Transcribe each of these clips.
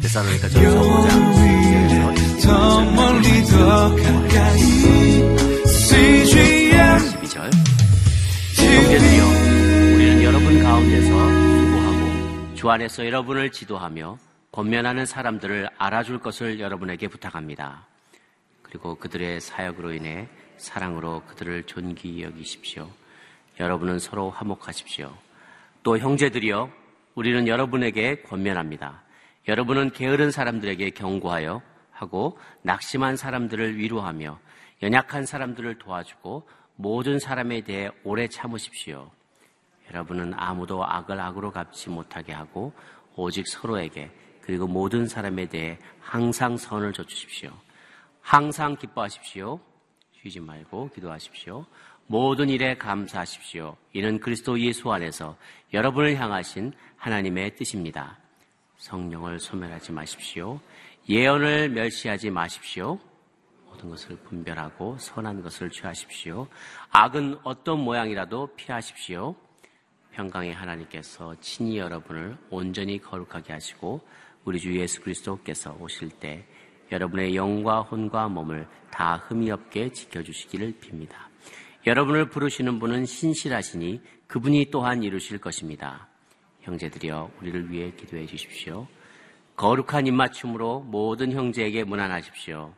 데살로니가 전서 5장 더 멀리 더 가까이 CGM 12절 형제들이여 우리는 여러분 가운데서 수고하고 주 안에서 여러분을 지도하며 권면하는 사람들을 알아줄 것을 여러분에게 부탁합니다. 그리고 그들의 사역으로 인해 사랑으로 그들을 존귀 여기십시오. 여러분은 서로 화목하십시오. 또 형제들이여 우리는 여러분에게 권면합니다. 여러분은 게으른 사람들에게 경고하여 하고 낙심한 사람들을 위로하며 연약한 사람들을 도와주고 모든 사람에 대해 오래 참으십시오. 여러분은 아무도 악을 악으로 갚지 못하게 하고 오직 서로에게 그리고 모든 사람에 대해 항상 선을 져주십시오. 항상 기뻐하십시오. 쉬지 말고 기도하십시오. 모든 일에 감사하십시오. 이는 그리스도 예수 안에서 여러분을 향하신 하나님의 뜻입니다. 성령을 소멸하지 마십시오. 예언을 멸시하지 마십시오. 모든 것을 분별하고 선한 것을 취하십시오. 악은 어떤 모양이라도 피하십시오. 평강의 하나님께서 친히 여러분을 온전히 거룩하게 하시고 우리 주 예수 그리스도께서 오실 때 여러분의 영과 혼과 몸을 다 흠이 없게 지켜주시기를 빕니다. 여러분을 부르시는 분은 신실하시니 그분이 또한 이루실 것입니다. 형제들이여 우리를 위해 기도해 주십시오. 거룩한 입맞춤으로 모든 형제에게 문안하십시오.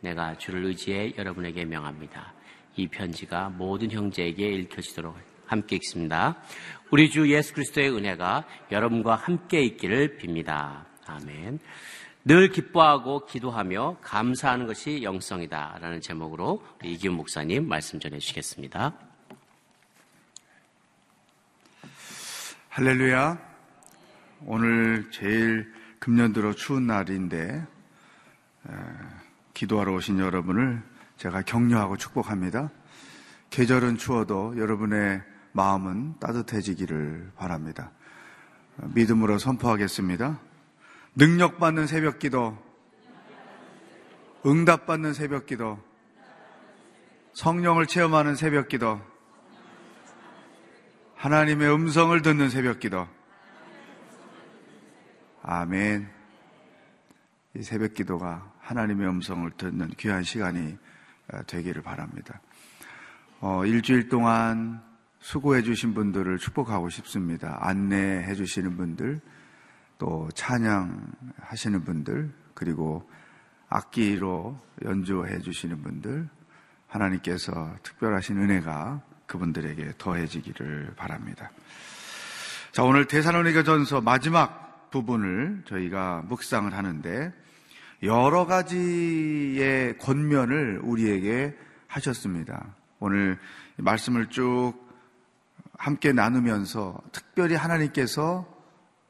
내가 주를 의지해 여러분에게 명합니다. 이 편지가 모든 형제에게 읽혀지도록 함께 읽습니다. 우리 주 예수 그리스도의 은혜가 여러분과 함께 있기를 빕니다. 아멘. 늘 기뻐하고 기도하며 감사하는 것이 영성이다. 라는 제목으로 이기훈 목사님 말씀 전해 주시겠습니다. 할렐루야. 오늘 제일 금년 들어 추운 날인데, 에, 기도하러 오신 여러분을 제가 격려하고 축복합니다. 계절은 추워도 여러분의 마음은 따뜻해지기를 바랍니다. 믿음으로 선포하겠습니다. 능력받는 새벽 기도, 응답받는 새벽 기도, 성령을 체험하는 새벽 기도, 하나님의 음성을 듣는 새벽 기도. 아멘. 이 새벽 기도가 하나님의 음성을 듣는 귀한 시간이 되기를 바랍니다. 어, 일주일 동안 수고해 주신 분들을 축복하고 싶습니다. 안내해 주시는 분들, 또 찬양하시는 분들, 그리고 악기로 연주해 주시는 분들, 하나님께서 특별하신 은혜가 그분들에게 더해지기를 바랍니다. 자, 오늘 대사로니가 전서 마지막 부분을 저희가 묵상을 하는데 여러 가지의 권면을 우리에게 하셨습니다. 오늘 말씀을 쭉 함께 나누면서 특별히 하나님께서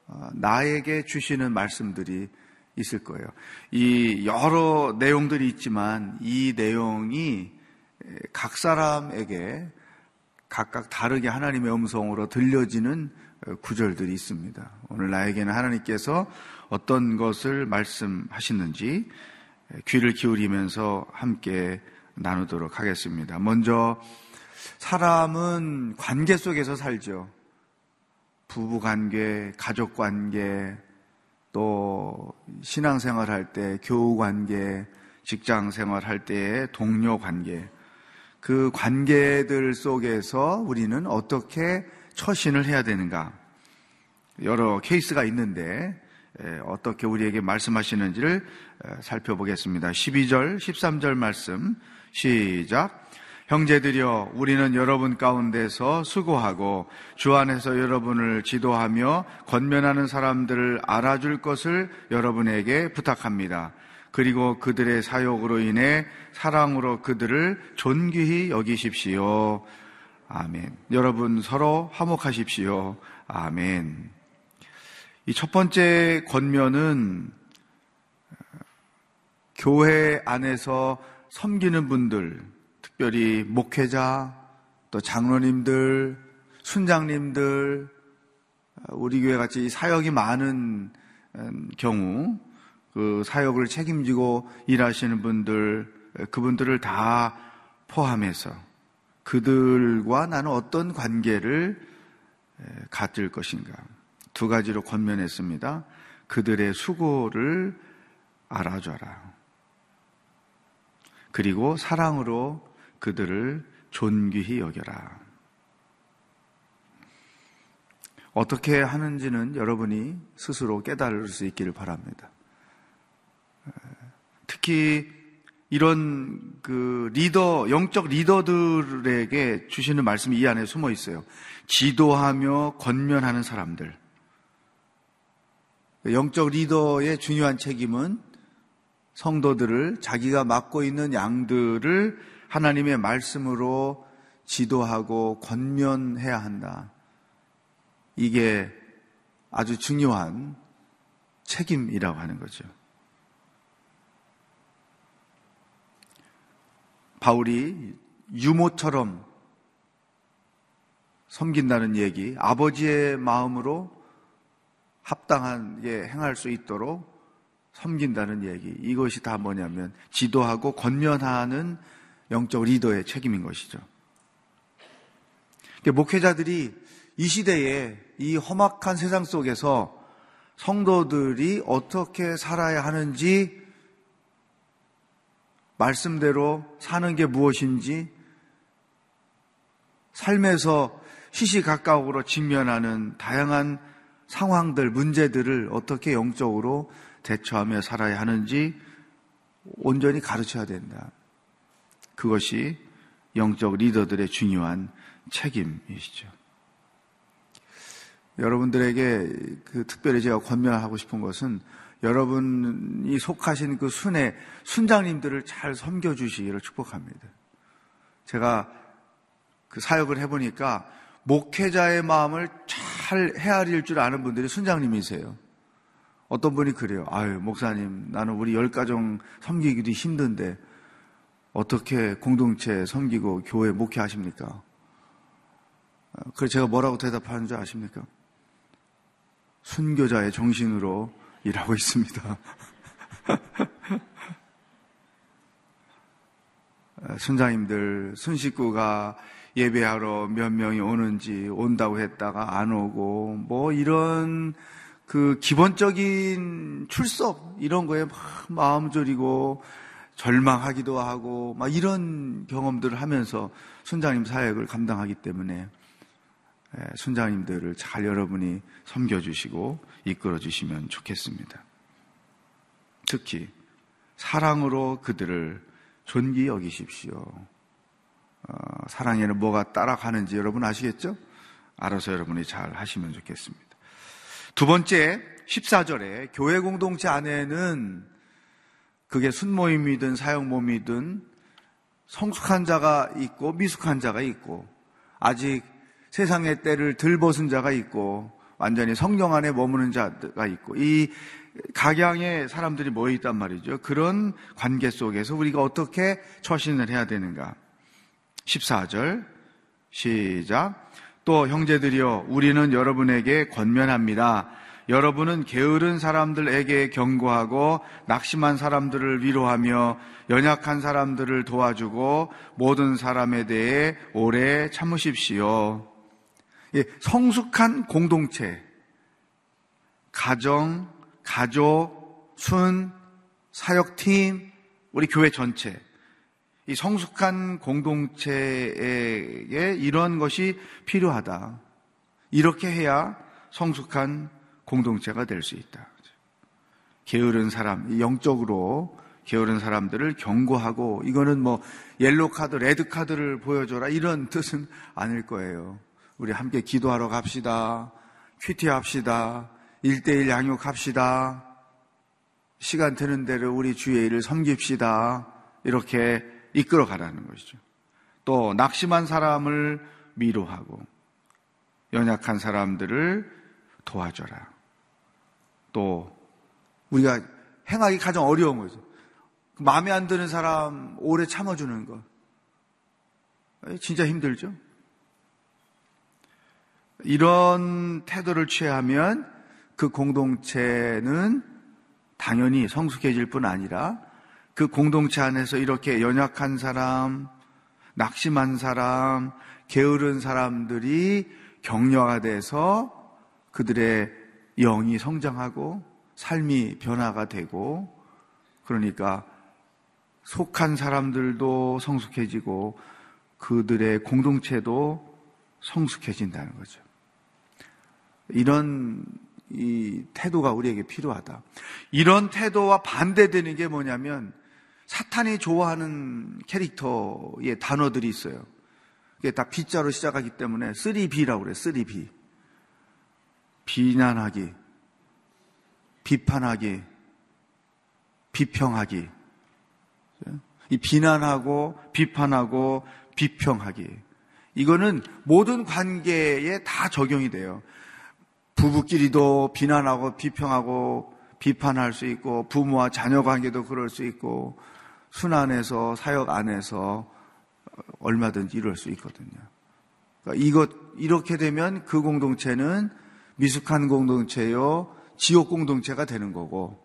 어, 나에게 주시는 말씀들이 있을 거예요. 이 여러 내용들이 있지만 이 내용이 각 사람에게 각각 다르게 하나님의 음성으로 들려지는 어, 구절들이 있습니다. 오늘 나에게는 하나님께서 어떤 것을 말씀하시는지 귀를 기울이면서 함께 나누도록 하겠습니다. 먼저 사람은 관계 속에서 살죠. 부부 관계, 가족 관계, 또 신앙생활 할 때 교우 관계, 직장 생활 할 때의 동료 관계, 그 관계들 속에서 우리는 어떻게 처신을 해야 되는가? 여러 케이스가 있는데 어떻게 우리에게 말씀하시는지를 살펴보겠습니다. 12절, 13절 말씀 시작. 형제들이여 우리는 여러분 가운데서 수고하고 주 안에서 여러분을 지도하며 권면하는 사람들을 알아줄 것을 여러분에게 부탁합니다. 그리고 그들의 사역으로 인해 사랑으로 그들을 존귀히 여기십시오. 아멘. 여러분 서로 화목하십시오. 아멘. 이 첫 번째 권면은 교회 안에서 섬기는 분들, 특별히 목회자, 또 장로님들, 순장님들, 우리 교회 같이 사역이 많은 음, 경우 그 사역을 책임지고 일하시는 분들, 그분들을 다 포함해서 그들과 나는 어떤 관계를 가질 것인가. 두 가지로 권면했습니다. 그들의 수고를 알아줘라. 그리고 사랑으로 그들을 존귀히 여겨라. 어떻게 하는지는 여러분이 스스로 깨달을 수 있기를 바랍니다. 특히 이런 그 리더, 영적 리더들에게 주시는 말씀이 이 안에 숨어 있어요. 지도하며 권면하는 사람들. 영적 리더의 중요한 책임은 성도들을 자기가 맡고 있는 양들을 하나님의 말씀으로 지도하고 권면해야 한다. 이게 아주 중요한 책임이라고 하는 거죠. 바울이 유모처럼 섬긴다는 얘기, 아버지의 마음으로 합당하게 행할 수 있도록 섬긴다는 얘기. 이것이 다 뭐냐면 지도하고 권면하는 영적 리더의 책임인 것이죠. 목회자들이 이 시대에 이 험악한 세상 속에서 성도들이 어떻게 살아야 하는지 말씀대로 사는 게 무엇인지 삶에서 시시각각으로 직면하는 다양한 상황들, 문제들을 어떻게 영적으로 대처하며 살아야 하는지 온전히 가르쳐야 된다. 그것이 영적 리더들의 중요한 책임이시죠. 여러분들에게 그 특별히 제가 권면하고 싶은 것은 여러분이 속하신 그 순회 순장님들을 잘 섬겨주시기를 축복합니다. 제가 그 사역을 해보니까 목회자의 마음을 잘 헤아릴 줄 아는 분들이 순장님이세요. 어떤 분이 그래요. 아유, 목사님, 나는 우리 열 가정 섬기기도 힘든데 어떻게 공동체 섬기고 교회 목회하십니까? 그래서 제가 뭐라고 대답하는 줄 아십니까? 순교자의 정신으로 일하고 있습니다. 순장님들, 순식구가 예배하러 몇 명이 오는지 온다고 했다가 안 오고 뭐 이런 그 기본적인 출석 이런 거에 막 마음 졸이고 절망하기도 하고 막 이런 경험들을 하면서 순장님 사역을 감당하기 때문에 예, 순장님들을 잘 여러분이 섬겨주시고 이끌어주시면 좋겠습니다. 특히 사랑으로 그들을 존귀 여기십시오. 어, 사랑에는 뭐가 따라가는지 여러분 아시겠죠? 알아서 여러분이 잘 하시면 좋겠습니다. 두 번째, 14절에 교회 공동체 안에는 그게 순모임이든 사역모임이든 성숙한 자가 있고 미숙한 자가 있고 아직 세상의 때를 들 벗은 자가 있고 완전히 성령 안에 머무는 자가 있고 이 각양의 사람들이 모여 있단 말이죠. 그런 관계 속에서 우리가 어떻게 처신을 해야 되는가? 14절 시작. 또 형제들이여 우리는 여러분에게 권면합니다. 여러분은 게으른 사람들에게 경고하고 낙심한 사람들을 위로하며 연약한 사람들을 도와주고 모든 사람에 대해 오래 참으십시오. 예, 성숙한 공동체, 가정, 가족, 순, 사역팀, 우리 교회 전체. 이 성숙한 공동체에 이런 것이 필요하다. 이렇게 해야 성숙한 공동체가 될 수 있다. 게으른 사람, 영적으로 게으른 사람들을 경고하고 이거는 뭐 옐로 카드, 레드 카드를 보여줘라 이런 뜻은 아닐 거예요. 우리 함께 기도하러 갑시다. 큐티 합시다. 일대일 양육합시다. 시간 되는 대로 우리 주의 일을 섬깁시다. 이렇게 이끌어 가라는 것이죠. 또 낙심한 사람을 위로하고 연약한 사람들을 도와줘라. 또 우리가 행하기 가장 어려운 거죠. 마음에 안 드는 사람 오래 참아주는 거. 진짜 힘들죠? 이런 태도를 취하면 그 공동체는 당연히 성숙해질 뿐 아니라 그 공동체 안에서 이렇게 연약한 사람, 낙심한 사람, 게으른 사람들이 격려가 돼서 그들의 영이 성장하고 삶이 변화가 되고 그러니까 속한 사람들도 성숙해지고 그들의 공동체도 성숙해진다는 거죠. 이런 이 태도가 우리에게 필요하다. 이런 태도와 반대되는 게 뭐냐면 사탄이 좋아하는 캐릭터의 단어들이 있어요. 그게 다 B자로 시작하기 때문에 3B라고 그래요. 3B. 비난하기, 비판하기, 비평하기. 이 비난하고 비판하고 비평하기. 이거는 모든 관계에 다 적용이 돼요. 부부끼리도 비난하고 비평하고 비판할 수 있고 부모와 자녀 관계도 그럴 수 있고 순안에서 사역 안에서 얼마든지 이럴 수 있거든요. 그러니까 이것 이렇게 되면 그 공동체는 미숙한 공동체요 지옥 공동체가 되는 거고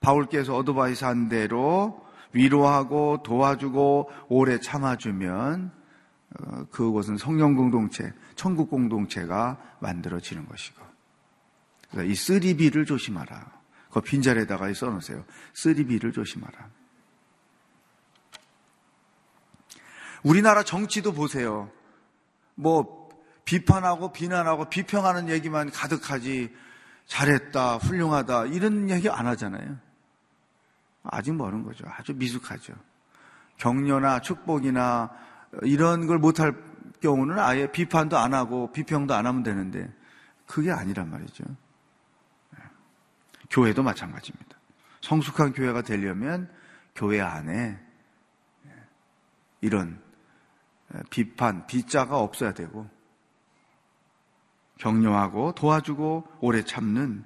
바울께서 어드바이스 한 대로 위로하고 도와주고 오래 참아주면 어, 그곳은 성령 공동체, 천국 공동체가 만들어지는 것이고. 이 쓰리비를 조심하라. 그 빈자리에다가 써놓으세요. 쓰리비를 조심하라. 우리나라 정치도 보세요. 뭐 비판하고 비난하고 비평하는 얘기만 가득하지 잘했다, 훌륭하다 이런 얘기 안 하잖아요. 아직 멀은 거죠. 아주 미숙하죠. 격려나 축복이나 이런 걸 못할 경우는 아예 비판도 안 하고 비평도 안 하면 되는데 그게 아니란 말이죠. 네. 교회도 마찬가지입니다. 성숙한 교회가 되려면 교회 안에 이런 비판, 비자가 없어야 되고 격려하고 도와주고 오래 참는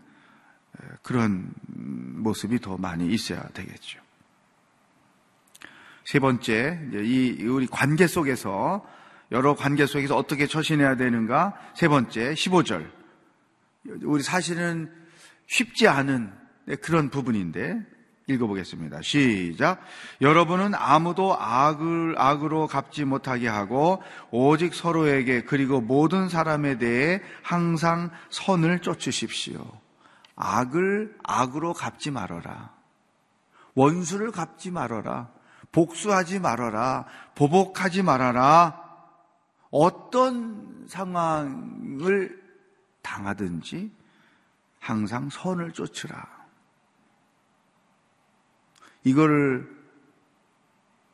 그런 모습이 더 많이 있어야 되겠죠. 세 번째, 이 우리 관계 속에서 여러 관계 속에서 어떻게 처신해야 되는가? 세 번째, 15절. 우리 사실은 쉽지 않은 그런 부분인데 읽어보겠습니다. 시작. 여러분은 아무도 악을, 악으로 갚지 못하게 하고 오직 서로에게 그리고 모든 사람에 대해 항상 선을 쫓으십시오. 악을 악으로 갚지 말아라. 원수를 갚지 말아라. 복수하지 말아라. 보복하지 말아라. 어떤 상황을 당하든지 항상 선을 쫓으라. 이거를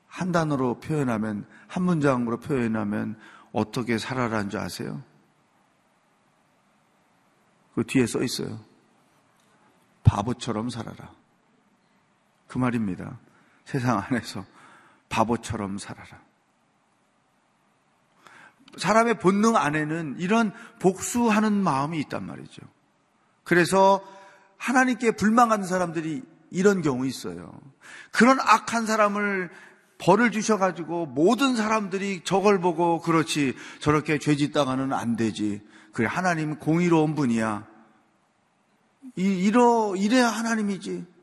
한 단어로 표현하면, 한 문장으로 표현하면 어떻게 살아라는 줄 아세요? 그 뒤에 써 있어요. 바보처럼 살아라. 그 말입니다. 세상 안에서 바보처럼 살아라. 사람의 본능 안에는 이런 복수하는 마음이 있단 말이죠. 그래서 하나님께 불망하는 사람들이 이런 경우 있어요. 그런 악한 사람을 벌을 주셔가지고 모든 사람들이 저걸 보고 그렇지 저렇게 죄 짓다가는 안 되지. 그래 하나님 공의로운 분이야. 이, 이러 이래야 하나님이지.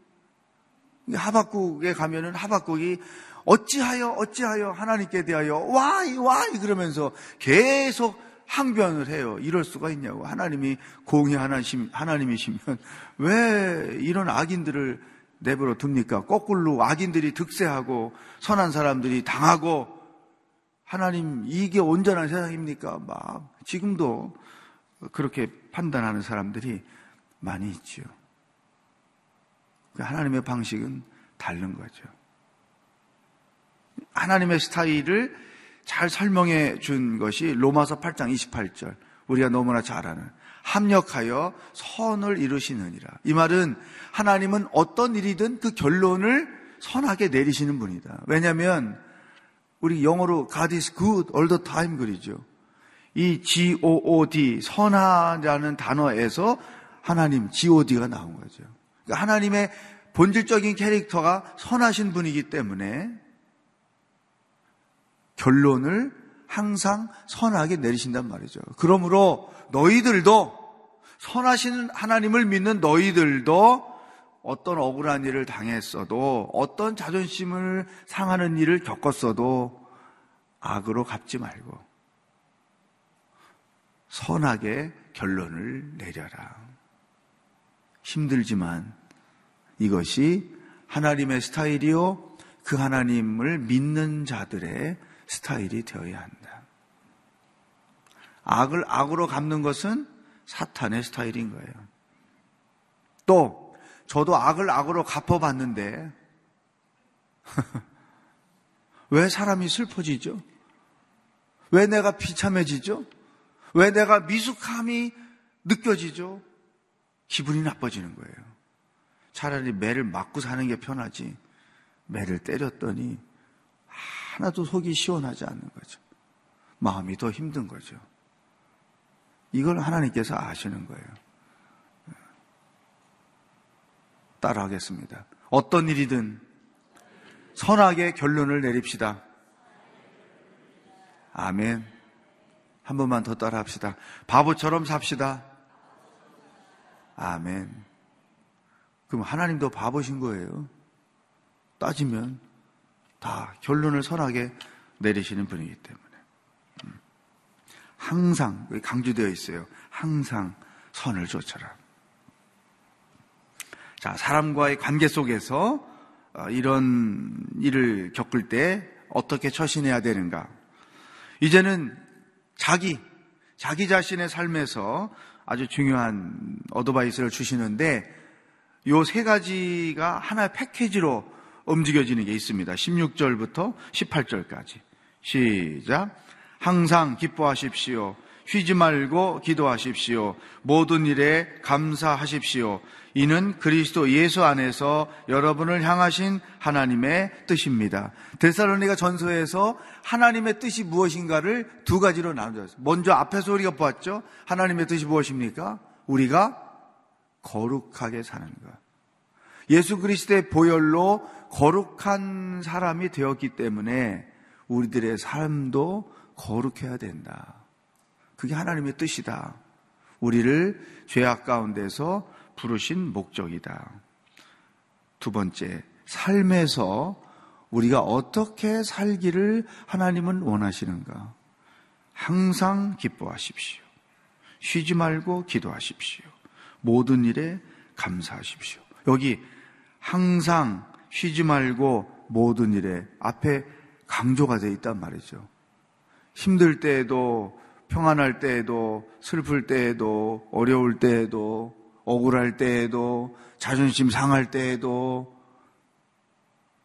하박국에 가면은 하박국이 어찌하여 어찌하여 하나님께 대하여 와이 와이 그러면서 계속 항변을 해요. 이럴 수가 있냐고. 하나님이 공의 하나님 하나님이시면 왜 이런 악인들을 내버려 둡니까? 거꾸로 악인들이 득세하고 선한 사람들이 당하고 하나님 이게 온전한 세상입니까? 막 지금도 그렇게 판단하는 사람들이 많이 있죠. 그 하나님의 방식은 다른 거죠. 하나님의 스타일을 잘 설명해 준 것이 로마서 8장 28절. 우리가 너무나 잘 아는 합력하여 선을 이루시느니라. 이 말은 하나님은 어떤 일이든 그 결론을 선하게 내리시는 분이다. 왜냐하면 우리 영어로 God is good all the time 그리죠. 이 G-O-O-D 선하라는 단어에서 하나님 G-O-D가 나온 거죠. 그러니까 하나님의 본질적인 캐릭터가 선하신 분이기 때문에 결론을 항상 선하게 내리신단 말이죠. 그러므로 너희들도 선하신 하나님을 믿는 너희들도 어떤 억울한 일을 당했어도 어떤 자존심을 상하는 일을 겪었어도 악으로 갚지 말고 선하게 결론을 내려라. 힘들지만 이것이 하나님의 스타일이요. 그 하나님을 믿는 자들의 스타일이 되어야 한다. 악을 악으로 갚는 것은 사탄의 스타일인 거예요. 또, 저도 악을 악으로 갚아봤는데, 왜 사람이 슬퍼지죠? 왜 내가 비참해지죠? 왜 내가 미숙함이 느껴지죠? 기분이 나빠지는 거예요. 차라리 매를 맞고 사는 게 편하지. 매를 때렸더니 하나도 속이 시원하지 않는 거죠. 마음이 더 힘든 거죠. 이걸 하나님께서 아시는 거예요. 따라하겠습니다. 어떤 일이든 선하게 결론을 내립시다. 아멘. 한 번만 더 따라 합시다. 바보처럼 삽시다. 아멘. 그럼 하나님도 바보신 거예요. 따지면 다 결론을 선하게 내리시는 분이기 때문에. 음. 항상, 강조되어 있어요. 항상 선을 쫓아라. 자, 사람과의 관계 속에서 어, 이런 일을 겪을 때 어떻게 처신해야 되는가? 이제는 자기, 자기 자신의 삶에서 아주 중요한 어드바이스를 주시는데 요 세 가지가 하나의 패키지로 움직여지는 게 있습니다. 16절부터 18절까지. 시작. 항상 기뻐하십시오. 쉬지 말고 기도하십시오. 모든 일에 감사하십시오. 이는 그리스도 예수 안에서 여러분을 향하신 하나님의 뜻입니다. 데살로니가 전서에서 하나님의 뜻이 무엇인가를 두 가지로 나누었어요. 먼저 앞에서 우리가 보았죠. 하나님의 뜻이 무엇입니까? 우리가 거룩하게 사는 것. 예수 그리스도의 보혈로 거룩한 사람이 되었기 때문에 우리들의 삶도 거룩해야 된다. 그게 하나님의 뜻이다. 우리를 죄악 가운데서 부르신 목적이다. 두 번째, 삶에서 우리가 어떻게 살기를 하나님은 원하시는가? 항상 기뻐하십시오. 쉬지 말고 기도하십시오. 모든 일에 감사하십시오. 여기 항상 쉬지 말고 모든 일에 앞에 강조가 되어 있단 말이죠. 힘들 때에도 평안할 때에도 슬플 때에도 어려울 때에도 억울할 때에도 자존심 상할 때에도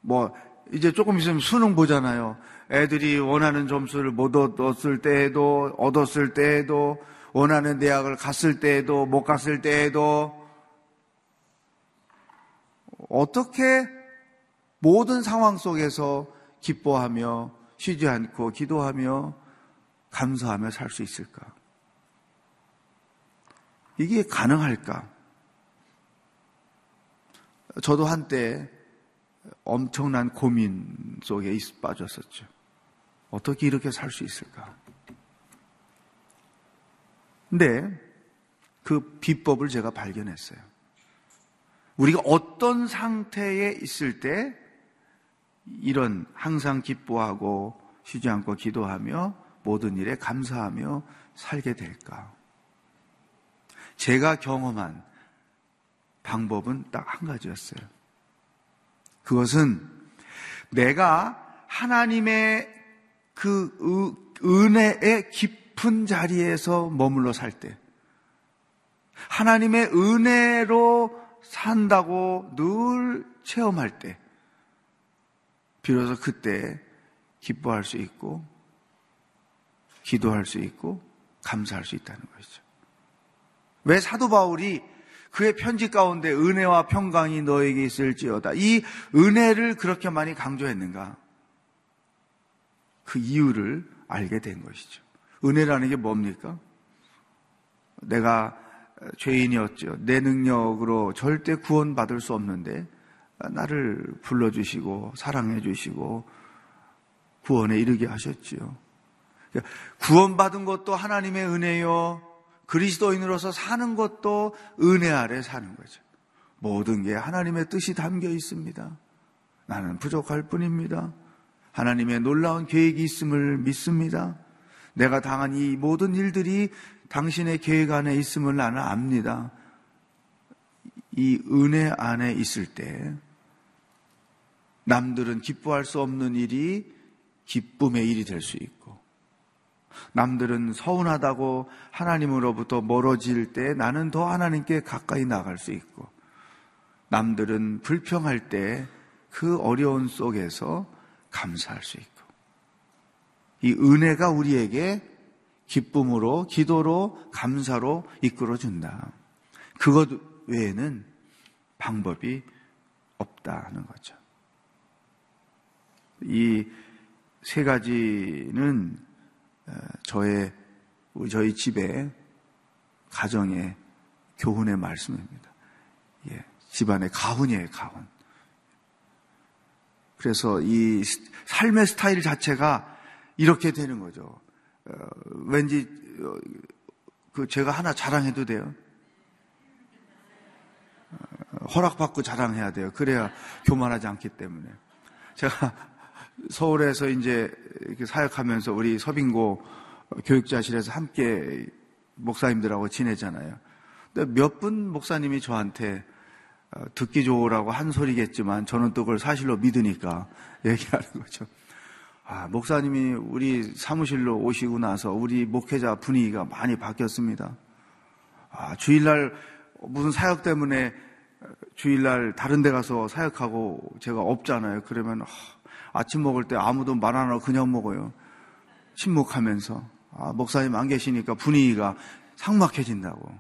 뭐 이제 조금 있으면 수능 보잖아요. 애들이 원하는 점수를 못 얻었을 때에도 얻었을 때에도 원하는 대학을 갔을 때에도 못 갔을 때에도 어떻게 모든 상황 속에서 기뻐하며 쉬지 않고 기도하며 감사하며 살 수 있을까? 이게 가능할까? 저도 한때 엄청난 고민 속에 빠졌었죠. 어떻게 이렇게 살 수 있을까? 근데 그 비법을 제가 발견했어요. 우리가 어떤 상태에 있을 때 이런 항상 기뻐하고 쉬지 않고 기도하며 모든 일에 감사하며 살게 될까? 제가 경험한 방법은 딱 한 가지였어요. 그것은 내가 하나님의 그 은혜의 깊은 자리에서 머물러 살 때, 하나님의 은혜로 산다고 늘 체험할 때, 비로소 그때 기뻐할 수 있고, 기도할 수 있고, 감사할 수 있다는 것이죠. 왜 사도 바울이 그의 편지 가운데 은혜와 평강이 너에게 있을지어다. 이 은혜를 그렇게 많이 강조했는가? 그 이유를 알게 된 것이죠. 은혜라는 게 뭡니까? 내가 죄인이었죠. 내 능력으로 절대 구원받을 수 없는데 나를 불러주시고 사랑해주시고 구원에 이르게 하셨지요. 구원받은 것도 하나님의 은혜요. 그리스도인으로서 사는 것도 은혜 아래 사는 거죠. 모든 게 하나님의 뜻이 담겨 있습니다. 나는 부족할 뿐입니다. 하나님의 놀라운 계획이 있음을 믿습니다. 내가 당한 이 모든 일들이 당신의 계획 안에 있음을 나는 압니다. 이 은혜 안에 있을 때 남들은 기뻐할 수 없는 일이 기쁨의 일이 될 수 있고 남들은 서운하다고 하나님으로부터 멀어질 때 나는 더 하나님께 가까이 나갈 수 있고 남들은 불평할 때 그 어려운 속에서 감사할 수 있고 이 은혜가 우리에게 기쁨으로 기도로 감사로 이끌어 준다. 그것 외에는 방법이 없다는 거죠. 이 세 가지는 어, 저의 저희 집의 가정의 교훈의 말씀입니다. 예, 집안의 가훈이에요, 가훈. 그래서 이 삶의 스타일 자체가 이렇게 되는 거죠. 어, 왠지 어, 그 제가 하나 자랑해도 돼요. 어, 허락받고 자랑해야 돼요. 그래야 교만하지 않기 때문에. 제가 서울에서 이제 사역하면서 우리 서빙고 교육자실에서 함께 목사님들하고 지내잖아요. 근데 몇 분 목사님이 저한테 어, 듣기 좋으라고 한 소리겠지만 저는 또 그걸 사실로 믿으니까 얘기하는 거죠. 아, 목사님이 우리 사무실로 오시고 나서 우리 목회자 분위기가 많이 바뀌었습니다. 아, 주일날 무슨 사역 때문에 주일날 다른 데 가서 사역하고 제가 없잖아요. 그러면 아, 침 먹을 때 아무도 말 안 하고 그냥 먹어요. 침묵하면서. 아, 목사님 안 계시니까 분위기가 상막해진다고.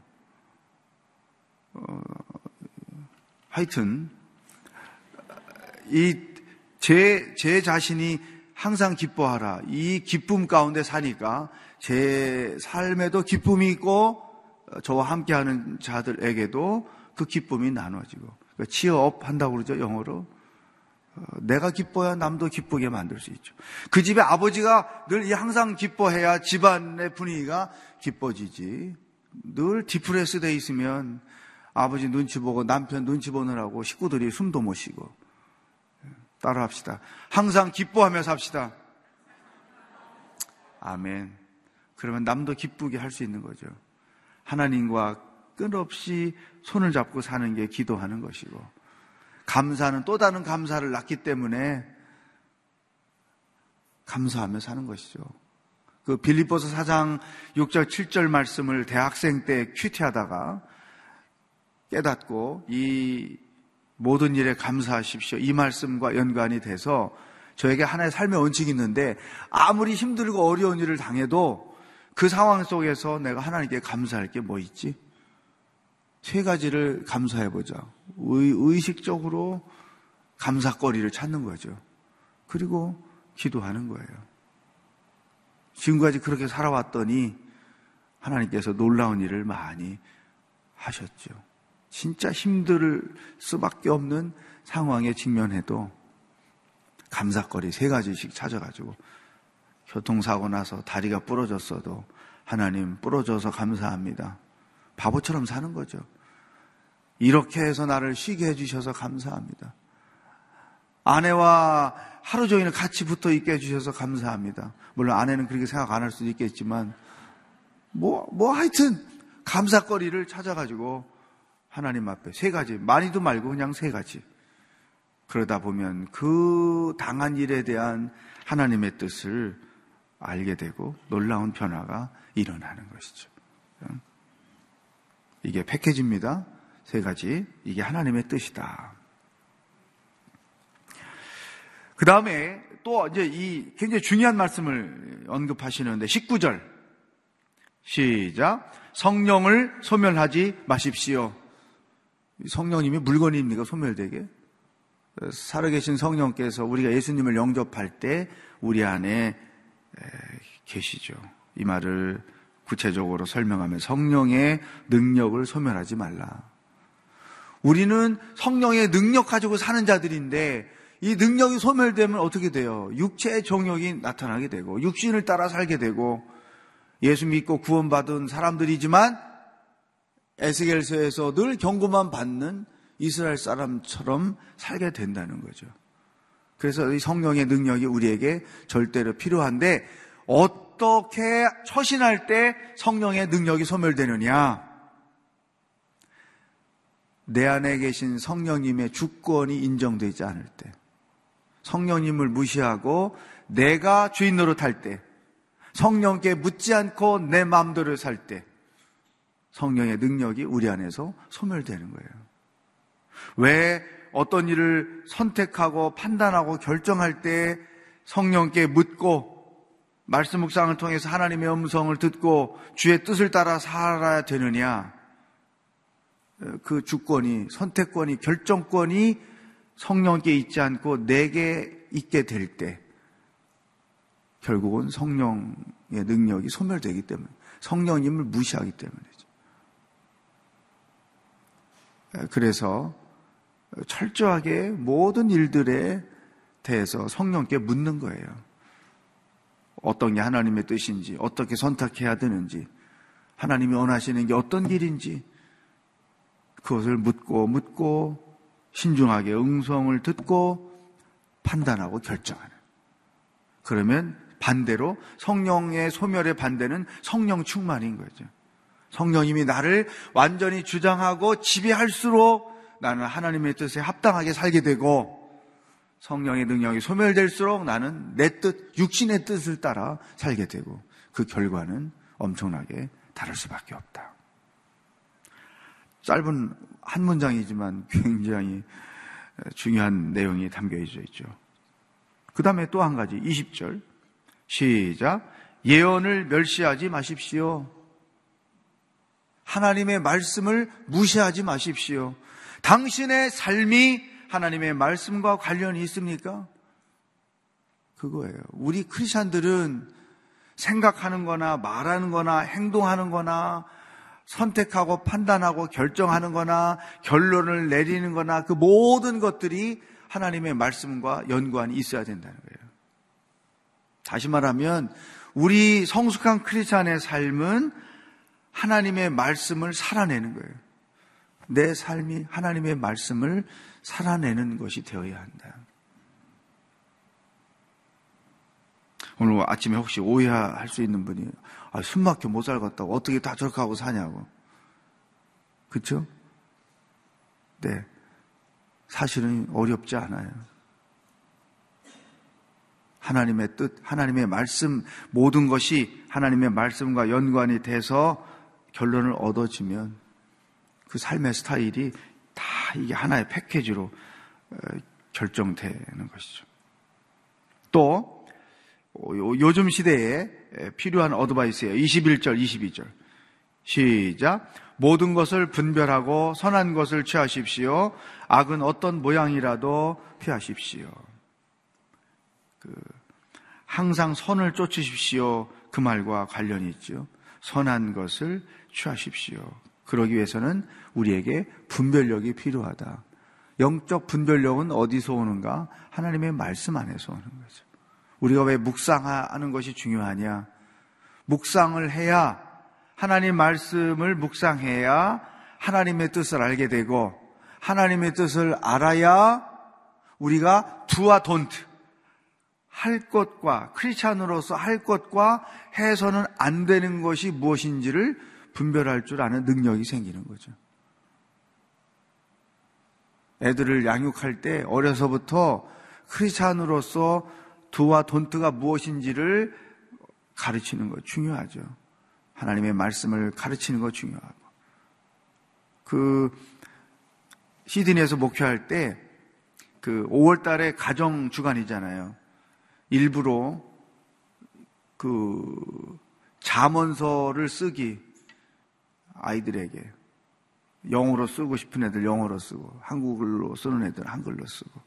어, 하여튼 이 제 제 자신이 항상 기뻐하라. 이 기쁨 가운데 사니까 제 삶에도 기쁨이 있고 저와 함께하는 자들에게도 그 기쁨이 나눠지고 그러니까 치어업 한다고 그러죠 영어로. 어, 내가 기뻐야 남도 기쁘게 만들 수 있죠. 그 집에 아버지가 늘 항상 기뻐해야 집안의 분위기가 기뻐지지. 늘 디프레스 돼 있으면 아버지 눈치 보고 남편 눈치 보느라고 식구들이 숨도 못 쉬고. 따라 합시다. 항상 기뻐하며 삽시다. 아멘. 그러면 남도 기쁘게 할 수 있는 거죠. 하나님과 끝없이 손을 잡고 사는 게 기도하는 것이고, 감사는 또 다른 감사를 낳기 때문에 감사하며 사는 것이죠. 그 빌립보서 4장 6절 7절 말씀을 대학생 때 큐티하다가 깨닫고 이 모든 일에 감사하십시오. 이 말씀과 연관이 돼서 저에게 하나의 삶의 원칙이 있는데 아무리 힘들고 어려운 일을 당해도 그 상황 속에서 내가 하나님께 감사할 게 뭐 있지? 세 가지를 감사해 보자. 의, 식적으로 감사거리를 찾는 거죠. 그리고 기도하는 거예요. 지금까지 그렇게 살아왔더니 하나님께서 놀라운 일을 많이 하셨죠. 진짜 힘들 수밖에 없는 상황에 직면해도 감사거리 세 가지씩 찾아가지고 교통사고 나서 다리가 부러졌어도 하나님 부러져서 감사합니다. 바보처럼 사는 거죠. 이렇게 해서 나를 쉬게 해주셔서 감사합니다. 아내와 하루 종일 같이 붙어 있게 해주셔서 감사합니다. 물론 아내는 그렇게 생각 안 할 수도 있겠지만, 뭐, 뭐 하여튼 감사거리를 찾아가지고 하나님 앞에 세 가지, 많이도 말고 그냥 세 가지. 그러다 보면 그 당한 일에 대한 하나님의 뜻을 알게 되고 놀라운 변화가 일어나는 것이죠. 이게 패키지입니다. 세 가지. 이게 하나님의 뜻이다. 그 다음에 또 이제 이 굉장히 중요한 말씀을 언급하시는데 19절. 시작. 성령을 소멸하지 마십시오. 성령님이 물건입니까? 소멸되게? 살아계신 성령께서 우리가 예수님을 영접할 때 우리 안에 계시죠. 이 말을 구체적으로 설명하면 성령의 능력을 소멸하지 말라. 우리는 성령의 능력 가지고 사는 자들인데 이 능력이 소멸되면 어떻게 돼요? 육체의 정욕이 나타나게 되고 육신을 따라 살게 되고 예수 믿고 구원받은 사람들이지만 에스겔서에서 늘 경고만 받는 이스라엘 사람처럼 살게 된다는 거죠. 그래서 이 성령의 능력이 우리에게 절대로 필요한데 어 떻게 처신할 때 성령의 능력이 소멸되느냐? 내 안에 계신 성령님의 주권이 인정되지 않을 때, 성령님을 무시하고 내가 주인 노릇할 때, 성령께 묻지 않고 내 마음대로 살 때, 성령의 능력이 우리 안에서 소멸되는 거예요. 왜 어떤 일을 선택하고 판단하고 결정할 때 성령께 묻고 말씀 묵상을 통해서 하나님의 음성을 듣고 주의 뜻을 따라 살아야 되느냐? 그 주권이, 선택권이, 결정권이 성령께 있지 않고 내게 있게 될 때, 결국은 성령의 능력이 소멸되기 때문에, 성령님을 무시하기 때문이죠. 그래서 철저하게 모든 일들에 대해서 성령께 묻는 거예요. 어떤 게 하나님의 뜻인지, 어떻게 선택해야 되는지, 하나님이 원하시는 게 어떤 길인지, 그것을 묻고 묻고 신중하게 응성을 듣고 판단하고 결정하는. 그러면 반대로 성령의 소멸의 반대는 성령 충만인 거죠. 성령님이 나를 완전히 주장하고 지배할수록 나는 하나님의 뜻에 합당하게 살게 되고 성령의 능력이 소멸될수록 나는 내 뜻, 육신의 뜻을 따라 살게 되고 그 결과는 엄청나게 다를 수밖에 없다. 짧은 한 문장이지만 굉장히 중요한 내용이 담겨 있죠. 그 다음에 또 한 가지, 20절. 시작. 예언을 멸시하지 마십시오. 하나님의 말씀을 무시하지 마십시오. 당신의 삶이 하나님의 말씀과 관련이 있습니까? 그거예요. 우리 크리스천들은 생각하는 거나 말하는 거나 행동하는 거나 선택하고 판단하고 결정하는 거나 결론을 내리는 거나 그 모든 것들이 하나님의 말씀과 연관이 있어야 된다는 거예요. 다시 말하면 우리 성숙한 크리스찬의 삶은 하나님의 말씀을 살아내는 거예요. 내 삶이 하나님의 말씀을 살아내는 것이 되어야 한다. 오늘 아침에 혹시 오해할 수 있는 분이 아, 숨 막혀 못 살겠다고 어떻게 다 저렇게 하고 사냐고. 그쵸? 네. 사실은 어렵지 않아요. 하나님의 뜻, 하나님의 말씀, 모든 것이 하나님의 말씀과 연관이 돼서 결론을 얻어지면 그 삶의 스타일이 다 이게 하나의 패키지로 어, 결정되는 것이죠. 또 요즘 시대에 필요한 어드바이스예요. 21절, 22절. 시작. 모든 것을 분별하고 선한 것을 취하십시오. 악은 어떤 모양이라도 피하십시오. 그 항상 선을 쫓으십시오. 그 말과 관련이 있죠. 선한 것을 취하십시오. 그러기 위해서는 우리에게 분별력이 필요하다. 영적 분별력은 어디서 오는가? 하나님의 말씀 안에서 오는 거죠. 우리가 왜 묵상하는 것이 중요하냐? 묵상을 해야 하나님 말씀을 묵상해야 하나님의 뜻을 알게 되고 하나님의 뜻을 알아야 우리가 두와 돈트 할 것과 크리스찬으로서 할 것과 해서는 안 되는 것이 무엇인지를 분별할 줄 아는 능력이 생기는 거죠. 애들을 양육할 때 어려서부터 크리스찬으로서 두와 돈트가 무엇인지를 가르치는 거 중요하죠. 하나님의 말씀을 가르치는 거 중요하고. 그 시드니에서 목회할 때 그 5월 달에 가정 주간이잖아요. 일부러 그 자문서를 쓰기 아이들에게 영어로 쓰고 싶은 애들 영어로 쓰고 한국어로 쓰는 애들 한글로 쓰고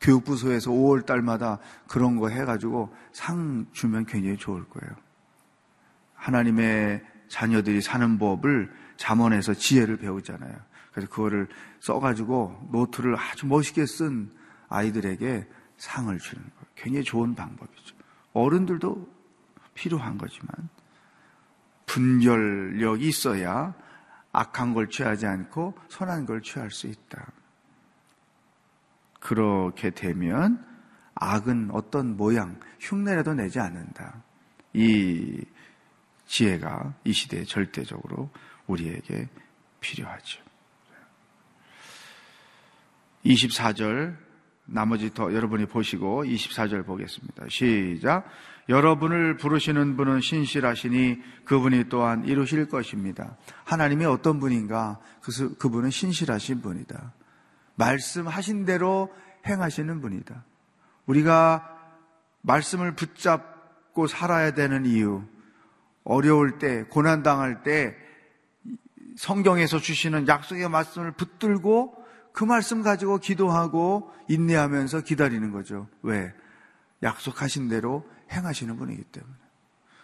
교육부서에서 5월 달마다 그런 거 해가지고 상 주면 굉장히 좋을 거예요. 하나님의 자녀들이 사는 법을 잠언에서 지혜를 배우잖아요. 그래서 그거를 써가지고 노트를 아주 멋있게 쓴 아이들에게 상을 주는 거예요. 굉장히 좋은 방법이죠. 어른들도 필요한 거지만 분별력이 있어야 악한 걸 취하지 않고 선한 걸 취할 수 있다. 그렇게 되면 악은 어떤 모양, 흉내라도 내지 않는다. 이 지혜가 이 시대에 절대적으로 우리에게 필요하죠. 24절 나머지 더 여러분이 보시고 24절 보겠습니다. 시작. 여러분을 부르시는 분은 신실하시니 그분이 또한 이루실 것입니다. 하나님이 어떤 분인가? 그, 그분은 신실하신 분이다. 말씀하신 대로 행하시는 분이다. 우리가 말씀을 붙잡고 살아야 되는 이유, 어려울 때, 고난당할 때 성경에서 주시는 약속의 말씀을 붙들고 그 말씀 가지고 기도하고 인내하면서 기다리는 거죠. 왜? 약속하신 대로 행하시는 분이기 때문에.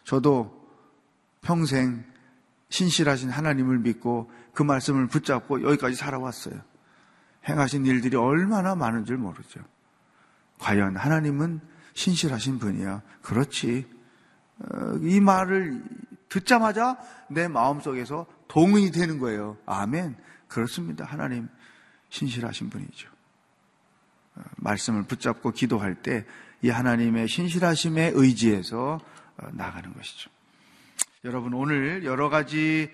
저도 평생 신실하신 하나님을 믿고 그 말씀을 붙잡고 여기까지 살아왔어요. 행하신 일들이 얼마나 많은 줄 모르죠. 과연 하나님은 신실하신 분이야. 그렇지. 어, 이 말을 듣자마자 내 마음속에서 동의 되는 거예요. 아멘. 그렇습니다. 하나님 신실하신 분이죠. 어, 말씀을 붙잡고 기도할 때 이 하나님의 신실하심에 의지해서 어, 나가는 것이죠. 여러분 오늘 여러 가지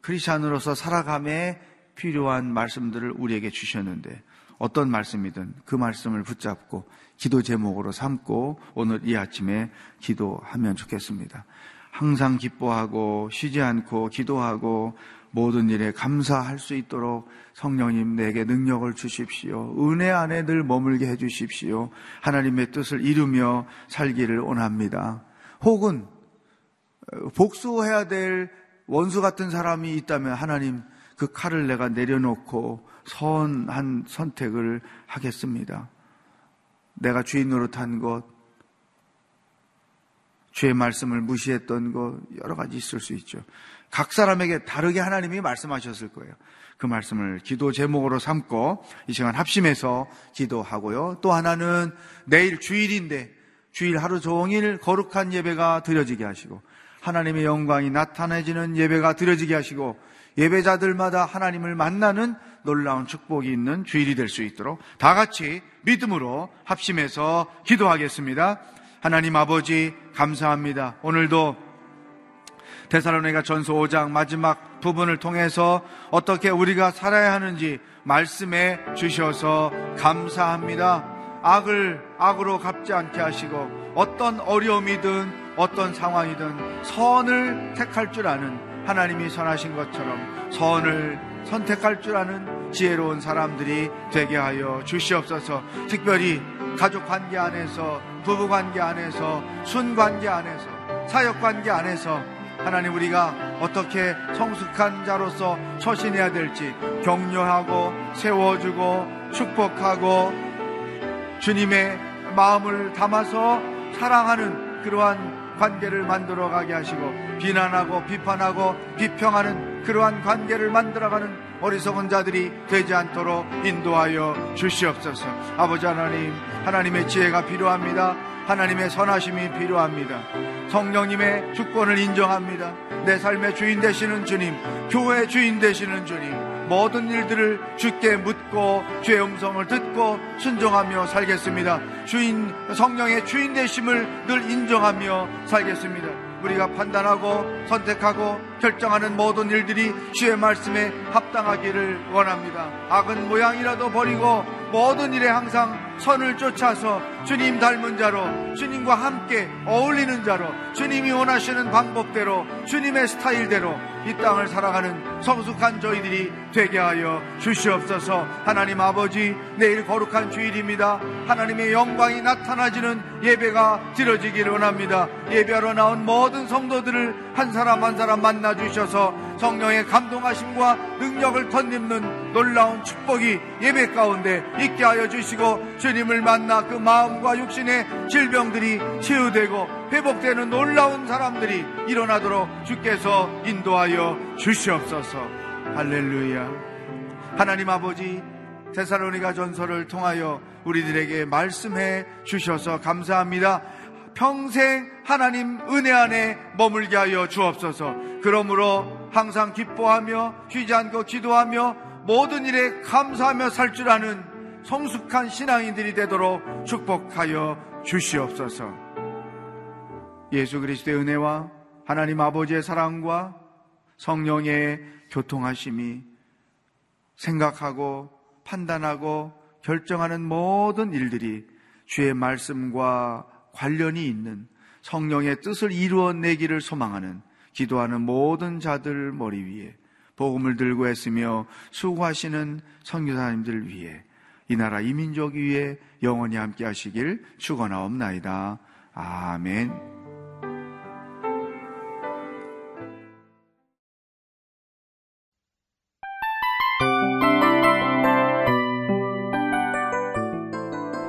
크리스천으로서 살아감에 필요한 말씀들을 우리에게 주셨는데 어떤 말씀이든 그 말씀을 붙잡고 기도 제목으로 삼고 오늘 이 아침에 기도하면 좋겠습니다. 항상 기뻐하고 쉬지 않고 기도하고 모든 일에 감사할 수 있도록 성령님 내게 능력을 주십시오. 은혜 안에 늘 머물게 해 주십시오. 하나님의 뜻을 이루며 살기를 원합니다. 혹은 어, 복수해야 될 원수 같은 사람이 있다면 하나님 그 칼을 내가 내려놓고 선한 선택을 하겠습니다. 내가 주인 노릇한 것, 주의 말씀을 무시했던 것 여러 가지 있을 수 있죠. 각 사람에게 다르게 하나님이 말씀하셨을 거예요. 그 말씀을 기도 제목으로 삼고 이 시간 합심해서 기도하고요. 또 하나는 내일 주일인데 주일 하루 종일 거룩한 예배가 드려지게 하시고 하나님의 영광이 나타내지는 예배가 드려지게 하시고 예배자들마다 하나님을 만나는 놀라운 축복이 있는 주일이 될 수 있도록 다 같이 믿음으로 합심해서 기도하겠습니다. 하나님 아버지 감사합니다. 오늘도 데살로니가 전서 5장 마지막 부분을 통해서 어떻게 우리가 살아야 하는지 말씀해 주셔서 감사합니다. 악을 악으로 갚지 않게 하시고 어떤 어려움이든 어떤 상황이든 선을 택할 줄 아는 하나님이 선하신 것처럼 선을 선택할 줄 아는 지혜로운 사람들이 되게 하여 주시옵소서. 특별히 가족 관계 안에서 부부 관계 안에서 순 관계 안에서 사역 관계 안에서 하나님 우리가 어떻게 성숙한 자로서 처신해야 될지 격려하고 세워주고 축복하고 주님의 마음을 담아서 사랑하는 그러한 관계를 만들어 가게 하시고 비난하고 비판하고 비평하는 그러한 관계를 만들어가는 어리석은 자들이 되지 않도록 인도하여 주시옵소서. 아버지 하나님, 하나님의 지혜가 필요합니다. 하나님의 선하심이 필요합니다. 성령님의 주권을 인정합니다. 내 삶의 주인 되시는 주님, 교회 주인 되시는 주님, 모든 일들을 주께 묻고 주의 음성을 듣고 순종하며 살겠습니다. 주인 성령의 주인 되심을 늘 인정하며 살겠습니다. 우리가 판단하고 선택하고 결정하는 모든 일들이 주의 말씀에 합당하기를 원합니다. 악은 모양이라도 버리고 모든 일에 항상 선을 쫓아서 주님 닮은 자로 주님과 함께 어울리는 자로 주님이 원하시는 방법대로 주님의 스타일대로 이 땅을 살아가는 성숙한 저희들이 되게 하여 주시옵소서. 하나님 아버지 내일 거룩한 주일입니다. 하나님의 영광이 나타나지는 예배가 드려지기를 원합니다. 예배하러 나온 모든 성도들을 한 사람 한 사람 만나 주셔서 성령의 감동하심과 능력을 덧입는 놀라운 축복이 예배 가운데 있게 하여 주시고 주님을 만나 그 마음과 육신의 질병들이 치유되고 회복되는 놀라운 사람들이 일어나도록 주께서 인도하여 주시옵소서. 할렐루야. 하나님 아버지 데살로니가 전설을 통하여 우리들에게 말씀해 주셔서 감사합니다. 평생 하나님 은혜 안에 머물게 하여 주옵소서. 그러므로 항상 기뻐하며 쉬지 않고 기도하며 모든 일에 감사하며 살 줄 아는 성숙한 신앙인들이 되도록 축복하여 주시옵소서. 예수 그리스도의 은혜와 하나님 아버지의 사랑과 성령의 교통하심이 생각하고 판단하고 결정하는 모든 일들이 주의 말씀과 관련이 있는 성령의 뜻을 이루어내기를 소망하는 기도하는 모든 자들 머리 위에 복음을 들고 했으며 수고하시는 선교사님들 위해 이 나라 이민족 위에 영원히 함께 하시길 축원하옵나이다. 아멘.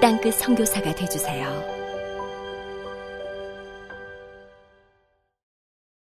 땅끝 성교사가 되주세요.